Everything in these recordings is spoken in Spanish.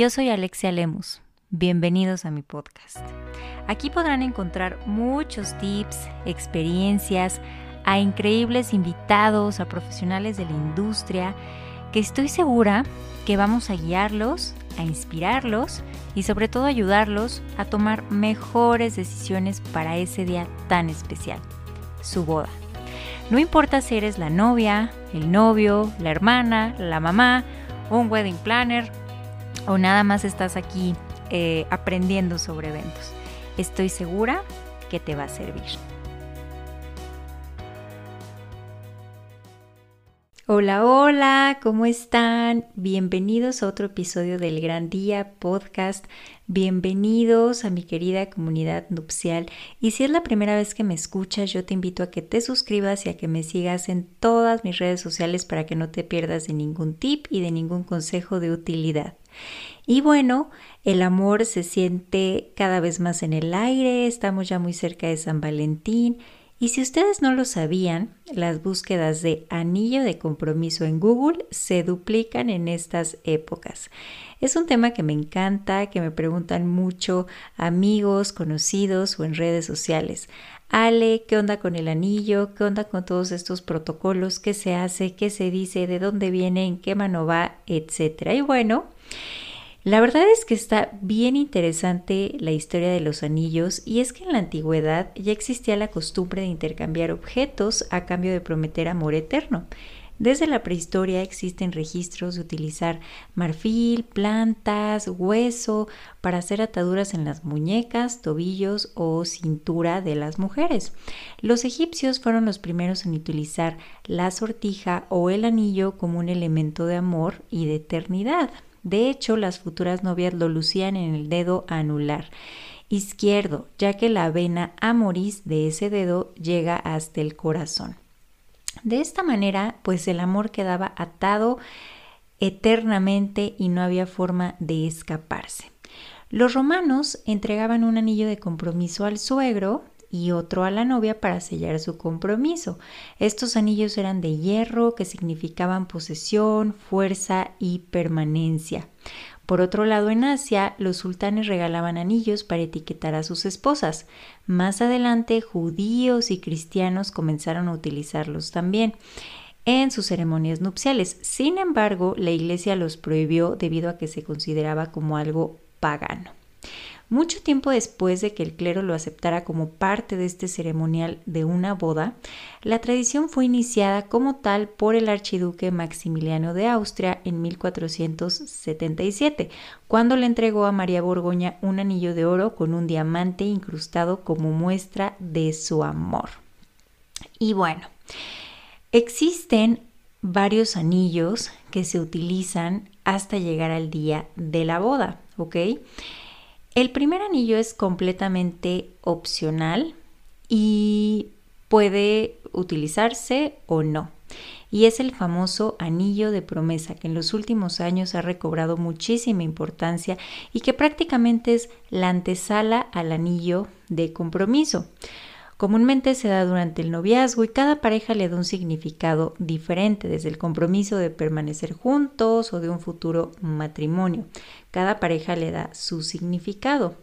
Yo soy Alexia Lemus. Bienvenidos a mi podcast. Aquí podrán encontrar muchos tips, experiencias, a increíbles invitados, a profesionales de la industria, que estoy segura que vamos a guiarlos, a inspirarlos y sobre todo ayudarlos a tomar mejores decisiones para ese día tan especial, su boda. No importa si eres la novia, el novio, la hermana, la mamá, un wedding planner o nada más estás aquí eh, aprendiendo sobre eventos. Estoy segura que te va a servir. Hola, hola, ¿cómo están? Bienvenidos a otro episodio del Gran Día Podcast. Bienvenidos a mi querida comunidad nupcial. Y si es la primera vez que me escuchas, yo te invito a que te suscribas y a que me sigas en todas mis redes sociales para que no te pierdas de ningún tip y de ningún consejo de utilidad. Y bueno, el amor se siente cada vez más en el aire, estamos ya muy cerca de San Valentín. Y si ustedes no lo sabían, las búsquedas de anillo de compromiso en Google se duplican en estas épocas. Es un tema que me encanta, que me preguntan mucho amigos, conocidos o en redes sociales. Ale, ¿qué onda con el anillo? ¿Qué onda con todos estos protocolos? ¿Qué se hace? ¿Qué se dice? ¿De dónde viene? ¿En qué mano va? Etcétera. Y bueno, la verdad es que está bien interesante la historia de los anillos y es que en la antigüedad ya existía la costumbre de intercambiar objetos a cambio de prometer amor eterno. Desde la prehistoria existen registros de utilizar marfil, plantas, hueso para hacer ataduras en las muñecas, tobillos o cintura de las mujeres. Los egipcios fueron los primeros en utilizar la sortija o el anillo como un elemento de amor y de eternidad. De hecho, las futuras novias lo lucían en el dedo anular izquierdo, ya que la vena amoris de ese dedo llega hasta el corazón. De esta manera, pues el amor quedaba atado eternamente y no había forma de escaparse. Los romanos entregaban un anillo de compromiso al suegro y otro a la novia para sellar su compromiso. Estos anillos eran de hierro que significaban posesión, fuerza y permanencia. Por otro lado, en Asia, los sultanes regalaban anillos para etiquetar a sus esposas. Más adelante, judíos y cristianos comenzaron a utilizarlos también en sus ceremonias nupciales. Sin embargo, la iglesia los prohibió debido a que se consideraba como algo pagano. Mucho tiempo después de que el clero lo aceptara como parte de este ceremonial de una boda, la tradición fue iniciada como tal por el archiduque Maximiliano de Austria en 1477, cuando le entregó a María Borgoña un anillo de oro con un diamante incrustado como muestra de su amor. Y bueno, existen varios anillos que se utilizan hasta llegar al día de la boda, ¿ok? El primer anillo es completamente opcional y puede utilizarse o no. Y es el famoso anillo de promesa que en los últimos años ha recobrado muchísima importancia y que prácticamente es la antesala al anillo de compromiso. Comúnmente se da durante el noviazgo y cada pareja le da un significado diferente, desde el compromiso de permanecer juntos o de un futuro matrimonio. Cada pareja le da su significado.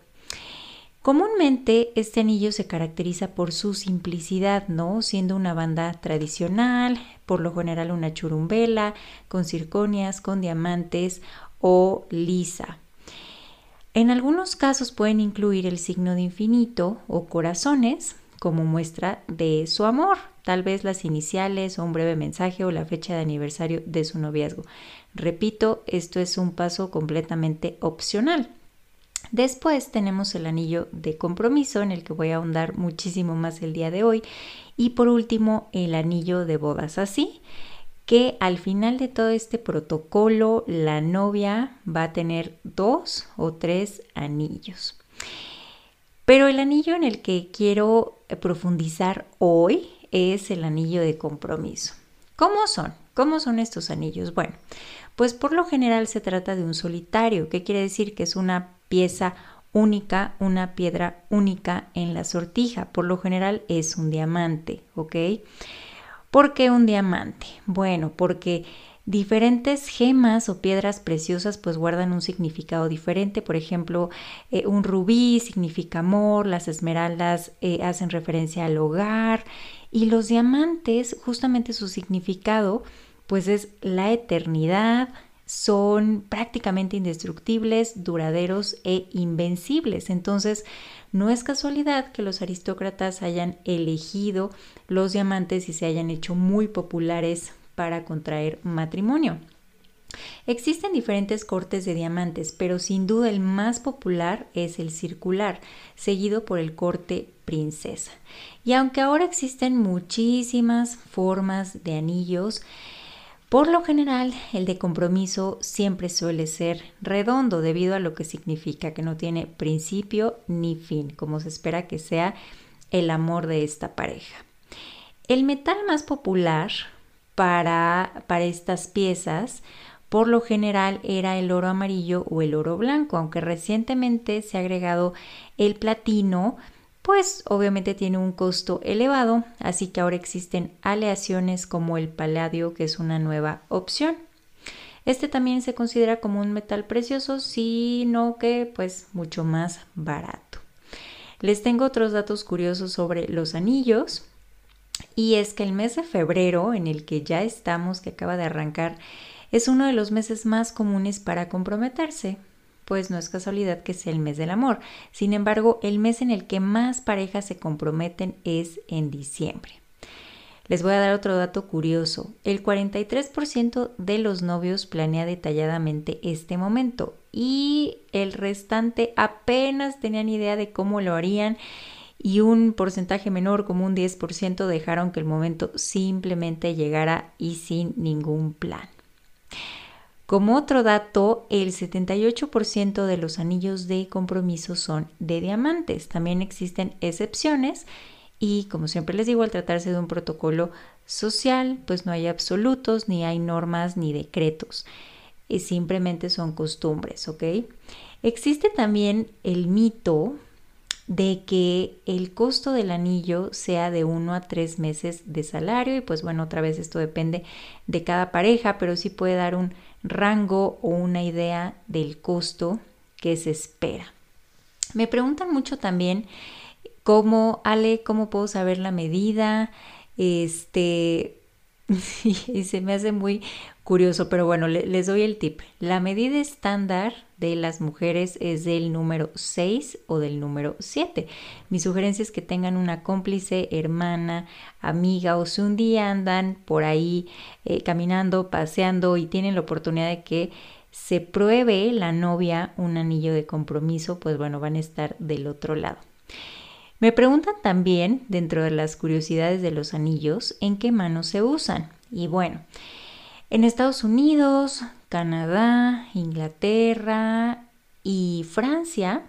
Comúnmente este anillo se caracteriza por su simplicidad, ¿no? Siendo una banda tradicional, por lo general una churumbela, con circonias, con diamantes o lisa. En algunos casos pueden incluir el signo de infinito o corazones, como muestra de su amor, tal vez las iniciales o un breve mensaje o la fecha de aniversario de su noviazgo. Repito, esto es un paso completamente opcional. Después tenemos el anillo de compromiso en el que voy a ahondar muchísimo más el día de hoy. Y por último, el anillo de bodas. Así que al final de todo este protocolo, la novia va a tener dos o tres anillos. Pero el anillo en el que quiero eh, profundizar hoy es el anillo de compromiso. ¿Cómo son? ¿Cómo son estos anillos? Bueno, pues por lo general se trata de un solitario, que quiere decir que es una pieza única, una piedra única en la sortija. Por lo general es un diamante, ¿ok? ¿Por qué un diamante? Bueno, porque Diferentes gemas o piedras preciosas pues guardan un significado diferente. Por ejemplo, eh, un rubí significa amor, las esmeraldas eh, hacen referencia al hogar y los diamantes, justamente su significado pues es la eternidad, son prácticamente indestructibles, duraderos e invencibles. Entonces, no es casualidad que los aristócratas hayan elegido los diamantes y se hayan hecho muy populares para contraer matrimonio. Existen diferentes cortes de diamantes, pero sin duda el más popular es el circular, seguido por el corte princesa. Y aunque ahora existen muchísimas formas de anillos, por lo general, el de compromiso siempre suele ser redondo debido a lo que significa que no tiene principio ni fin, como se espera que sea el amor de esta pareja. El metal más popular para, para estas piezas por lo general era el oro amarillo o el oro blanco, aunque recientemente se ha agregado el platino, pues obviamente tiene un costo elevado, así que ahora existen aleaciones como el paladio, que es una nueva opción. Este también se considera como un metal precioso, sino que pues mucho más barato. Les tengo otros datos curiosos sobre los anillos. Y es que el mes de febrero, en el que ya estamos, que acaba de arrancar, es uno de los meses más comunes para comprometerse, pues no es casualidad que sea el mes del amor. Sin embargo, el mes en el que más parejas se comprometen es en diciembre. Les voy a dar otro dato curioso. El 43% de los novios planea detalladamente este momento y el restante apenas tenían idea de cómo lo harían y un porcentaje menor, como un 10%, dejaron que el momento simplemente llegara y sin ningún plan. Como otro dato, el 78% de los anillos de compromiso son de diamantes. También existen excepciones y como siempre les digo, al tratarse de un protocolo social, pues no hay absolutos, ni hay normas, ni decretos. Y simplemente son costumbres, ¿ok? Existe también el mito de que el costo del anillo sea de uno a tres meses de salario y pues bueno, otra vez esto depende de cada pareja, pero sí puede dar un rango o una idea del costo que se espera. Me preguntan mucho también cómo, Ale, cómo puedo saber la medida, este, y se me hace muy curioso, pero bueno, les doy el tip. La medida estándar de las mujeres es del número 6 o del número 7. Mi sugerencia es que tengan una cómplice, hermana, amiga o si un día andan por ahí eh, caminando, paseando y tienen la oportunidad de que se pruebe la novia un anillo de compromiso, pues bueno, van a estar del otro lado. Me preguntan también, dentro de las curiosidades de los anillos, en qué manos se usan. Y bueno, en Estados Unidos, Canadá, Inglaterra y Francia,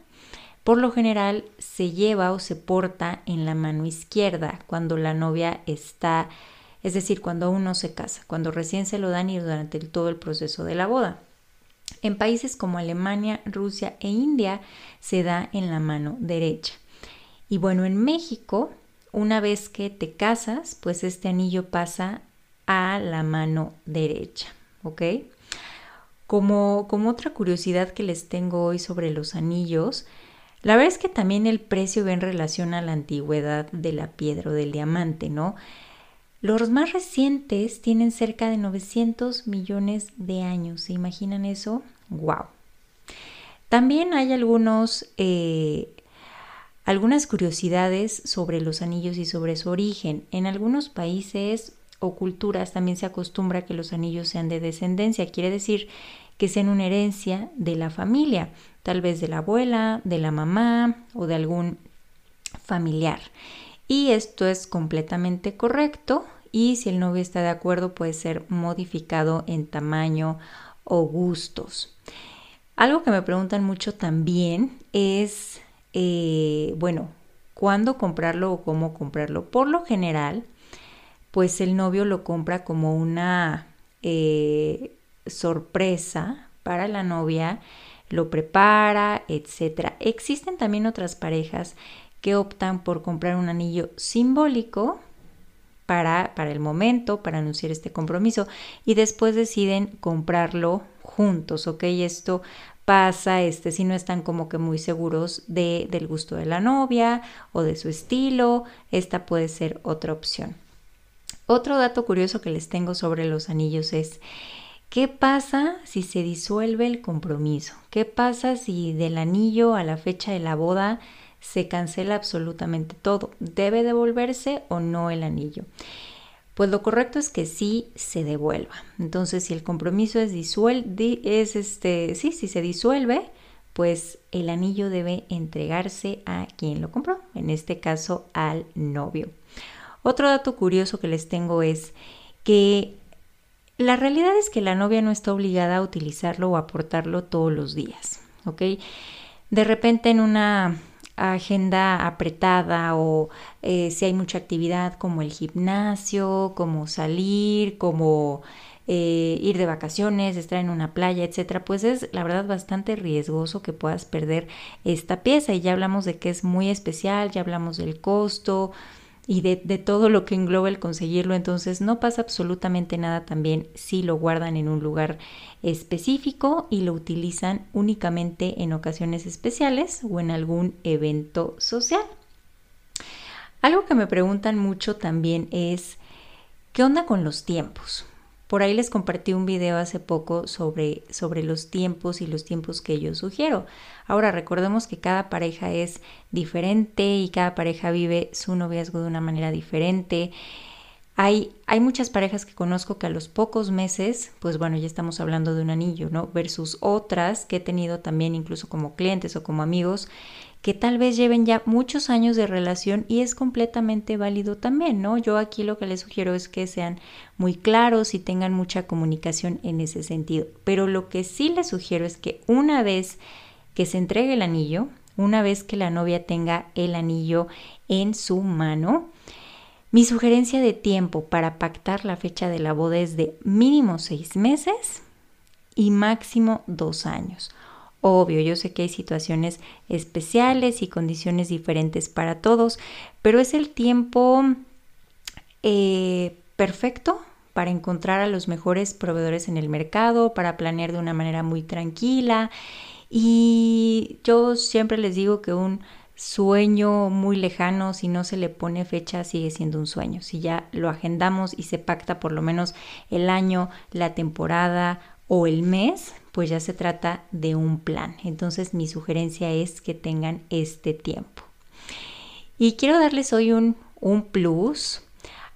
por lo general se lleva o se porta en la mano izquierda cuando la novia está, es decir, cuando aún no se casa, cuando recién se lo dan y durante todo el proceso de la boda. En países como Alemania, Rusia e India se da en la mano derecha. Y bueno, en México, una vez que te casas, pues este anillo pasa a la mano derecha, ¿ok? Como, como otra curiosidad que les tengo hoy sobre los anillos, la verdad es que también el precio va en relación a la antigüedad de la piedra o del diamante, ¿no? Los más recientes tienen cerca de 900 millones de años. ¿Se imaginan eso? ¡Wow! También hay algunos, eh, algunas curiosidades sobre los anillos y sobre su origen. En algunos países o culturas también se acostumbra que los anillos sean de descendencia, quiere decir que sean una herencia de la familia, tal vez de la abuela, de la mamá o de algún familiar. Y esto es completamente correcto y si el novio está de acuerdo puede ser modificado en tamaño o gustos. Algo que me preguntan mucho también es, eh, bueno, ¿cuándo comprarlo o cómo comprarlo? Por lo general, pues el novio lo compra como una eh, sorpresa para la novia, lo prepara, etc. Existen también otras parejas que optan por comprar un anillo simbólico para, para el momento, para anunciar este compromiso y después deciden comprarlo juntos, ¿ok? Esto pasa este, si no están como que muy seguros de, del gusto de la novia o de su estilo, esta puede ser otra opción. Otro dato curioso que les tengo sobre los anillos es, ¿qué pasa si se disuelve el compromiso? ¿Qué pasa si del anillo a la fecha de la boda se cancela absolutamente todo. ¿Debe devolverse o no el anillo? Pues lo correcto es que sí se devuelva. Entonces, si el compromiso es disuelve, es este, sí, si se disuelve, pues el anillo debe entregarse a quien lo compró, en este caso al novio. Otro dato curioso que les tengo es que la realidad es que la novia no está obligada a utilizarlo o aportarlo todos los días, ¿ok? De repente en una agenda apretada o eh, si hay mucha actividad como el gimnasio, como salir, como eh, ir de vacaciones, estar en una playa, etcétera, pues es la verdad bastante riesgoso que puedas perder esta pieza. Y ya hablamos de que es muy especial, ya hablamos del costo, y de, todo lo que engloba el conseguirlo. Entonces no pasa absolutamente nada también si lo guardan en un lugar específico y lo utilizan únicamente en ocasiones especiales o en algún evento social. Algo que me preguntan mucho también es, ¿qué onda con los tiempos? Por ahí les compartí un video hace poco sobre, sobre los tiempos y los tiempos que yo sugiero. Ahora recordemos que cada pareja es diferente y cada pareja vive su noviazgo de una manera diferente. Hay, hay, muchas parejas que conozco que a los pocos meses, pues bueno, ya estamos hablando de un anillo, ¿no? Versus otras que he tenido también incluso como clientes o como amigos que tal vez lleven ya muchos años de relación y es completamente válido también, ¿no? Yo aquí lo que les sugiero es que sean muy claros y tengan mucha comunicación en ese sentido. Pero lo que sí les sugiero es que una vez que se entregue el anillo, una vez que la novia tenga el anillo en su mano, mi sugerencia de tiempo para pactar la fecha de la boda es de mínimo seis meses y máximo dos años. Obvio, yo sé que hay situaciones especiales y condiciones diferentes para todos, pero es el tiempo eh, perfecto para encontrar a los mejores proveedores en el mercado, para planear de una manera muy tranquila. Y yo siempre les digo que un sueño muy lejano, si no se le pone fecha, sigue siendo un sueño. Si ya lo agendamos y se pacta por lo menos el año, la temporada o el mes, pues ya se trata de un plan. Entonces mi sugerencia es que tengan este tiempo. Y quiero darles hoy un, un plus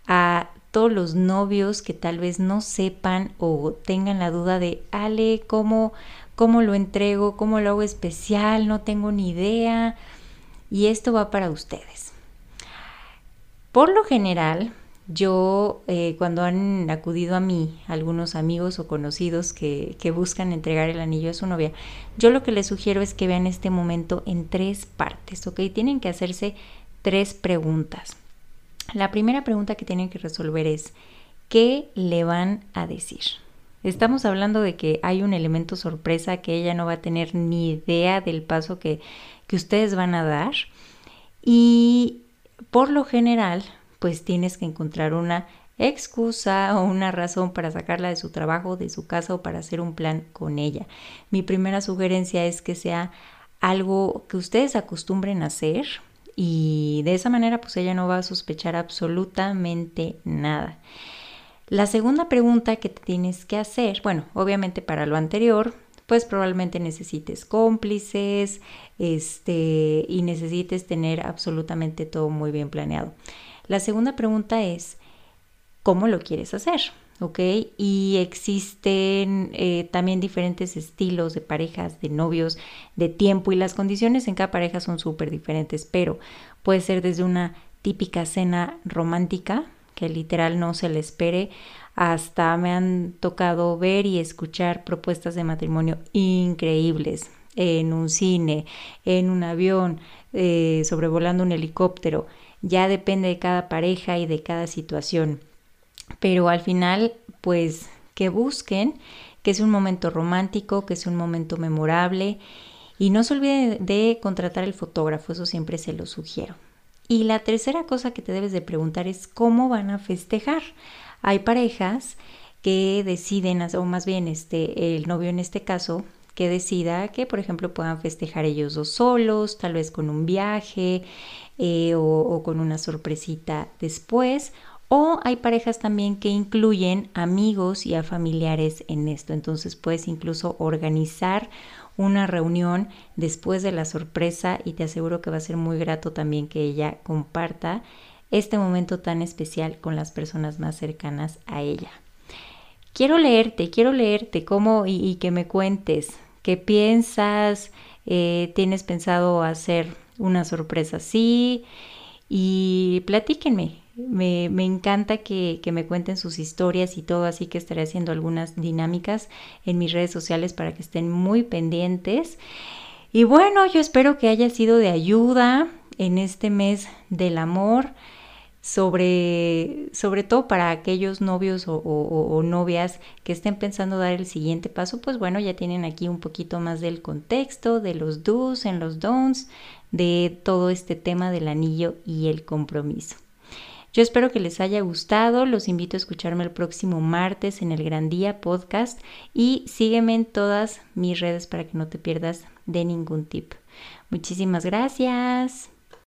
a todos los novios que tal vez no sepan o tengan la duda de, Ale, ¿cómo, cómo lo entrego? ¿Cómo lo hago especial? No tengo ni idea. Y esto va para ustedes. Por lo general, yo, eh, cuando han acudido a mí algunos amigos o conocidos que, que, buscan entregar el anillo a su novia, yo lo que les sugiero es que vean este momento en tres partes, ¿ok? Tienen que hacerse tres preguntas. La primera pregunta que tienen que resolver es, ¿qué le van a decir? Estamos hablando de que hay un elemento sorpresa que ella no va a tener ni idea del paso que, que ustedes van a dar. Y por lo general, pues tienes que encontrar una excusa o una razón para sacarla de su trabajo, de su casa o para hacer un plan con ella. Mi primera sugerencia es que sea algo que ustedes acostumbren a hacer y de esa manera pues ella no va a sospechar absolutamente nada. La segunda pregunta que tienes que hacer, bueno, obviamente para lo anterior, pues probablemente necesites cómplices, este, y necesites tener absolutamente todo muy bien planeado. La segunda pregunta es, ¿cómo lo quieres hacer? ¿Ok? Y existen eh, también diferentes estilos de parejas, de novios, de tiempo y las condiciones en cada pareja son súper diferentes, pero puede ser desde una típica cena romántica, que literal no se le espere, hasta me han tocado ver y escuchar propuestas de matrimonio increíbles en un cine, en un avión, eh, sobrevolando un helicóptero ya depende de cada pareja y de cada situación. Pero al final, pues que busquen que es un momento romántico, que es un momento memorable y no se olviden de contratar el fotógrafo, eso siempre se lo sugiero. Y la tercera cosa que te debes de preguntar es cómo van a festejar. Hay parejas que deciden, o más bien este, el novio en este caso, que decida que, por ejemplo, puedan festejar ellos dos solos, tal vez con un viaje eh, o, o con una sorpresita después. O hay parejas también que incluyen amigos y a familiares en esto. Entonces puedes incluso organizar una reunión después de la sorpresa y te aseguro que va a ser muy grato también que ella comparta este momento tan especial con las personas más cercanas a ella. Quiero leerte, quiero leerte cómo y, que me cuentes qué piensas, eh, tienes pensado hacer una sorpresa así y platíquenme, me, encanta que, me cuenten sus historias y todo, así que estaré haciendo algunas dinámicas en mis redes sociales para que estén muy pendientes. Y bueno, yo espero que haya sido de ayuda en este mes del amor, sobre, sobre todo para aquellos novios o, o, novias que estén pensando dar el siguiente paso, pues bueno, ya tienen aquí un poquito más del contexto, de los do's en los don'ts, de todo este tema del anillo y el compromiso. Yo espero que les haya gustado, los invito a escucharme el próximo martes en el Gran Día Podcast y sígueme en todas mis redes para que no te pierdas de ningún tip. Muchísimas gracias.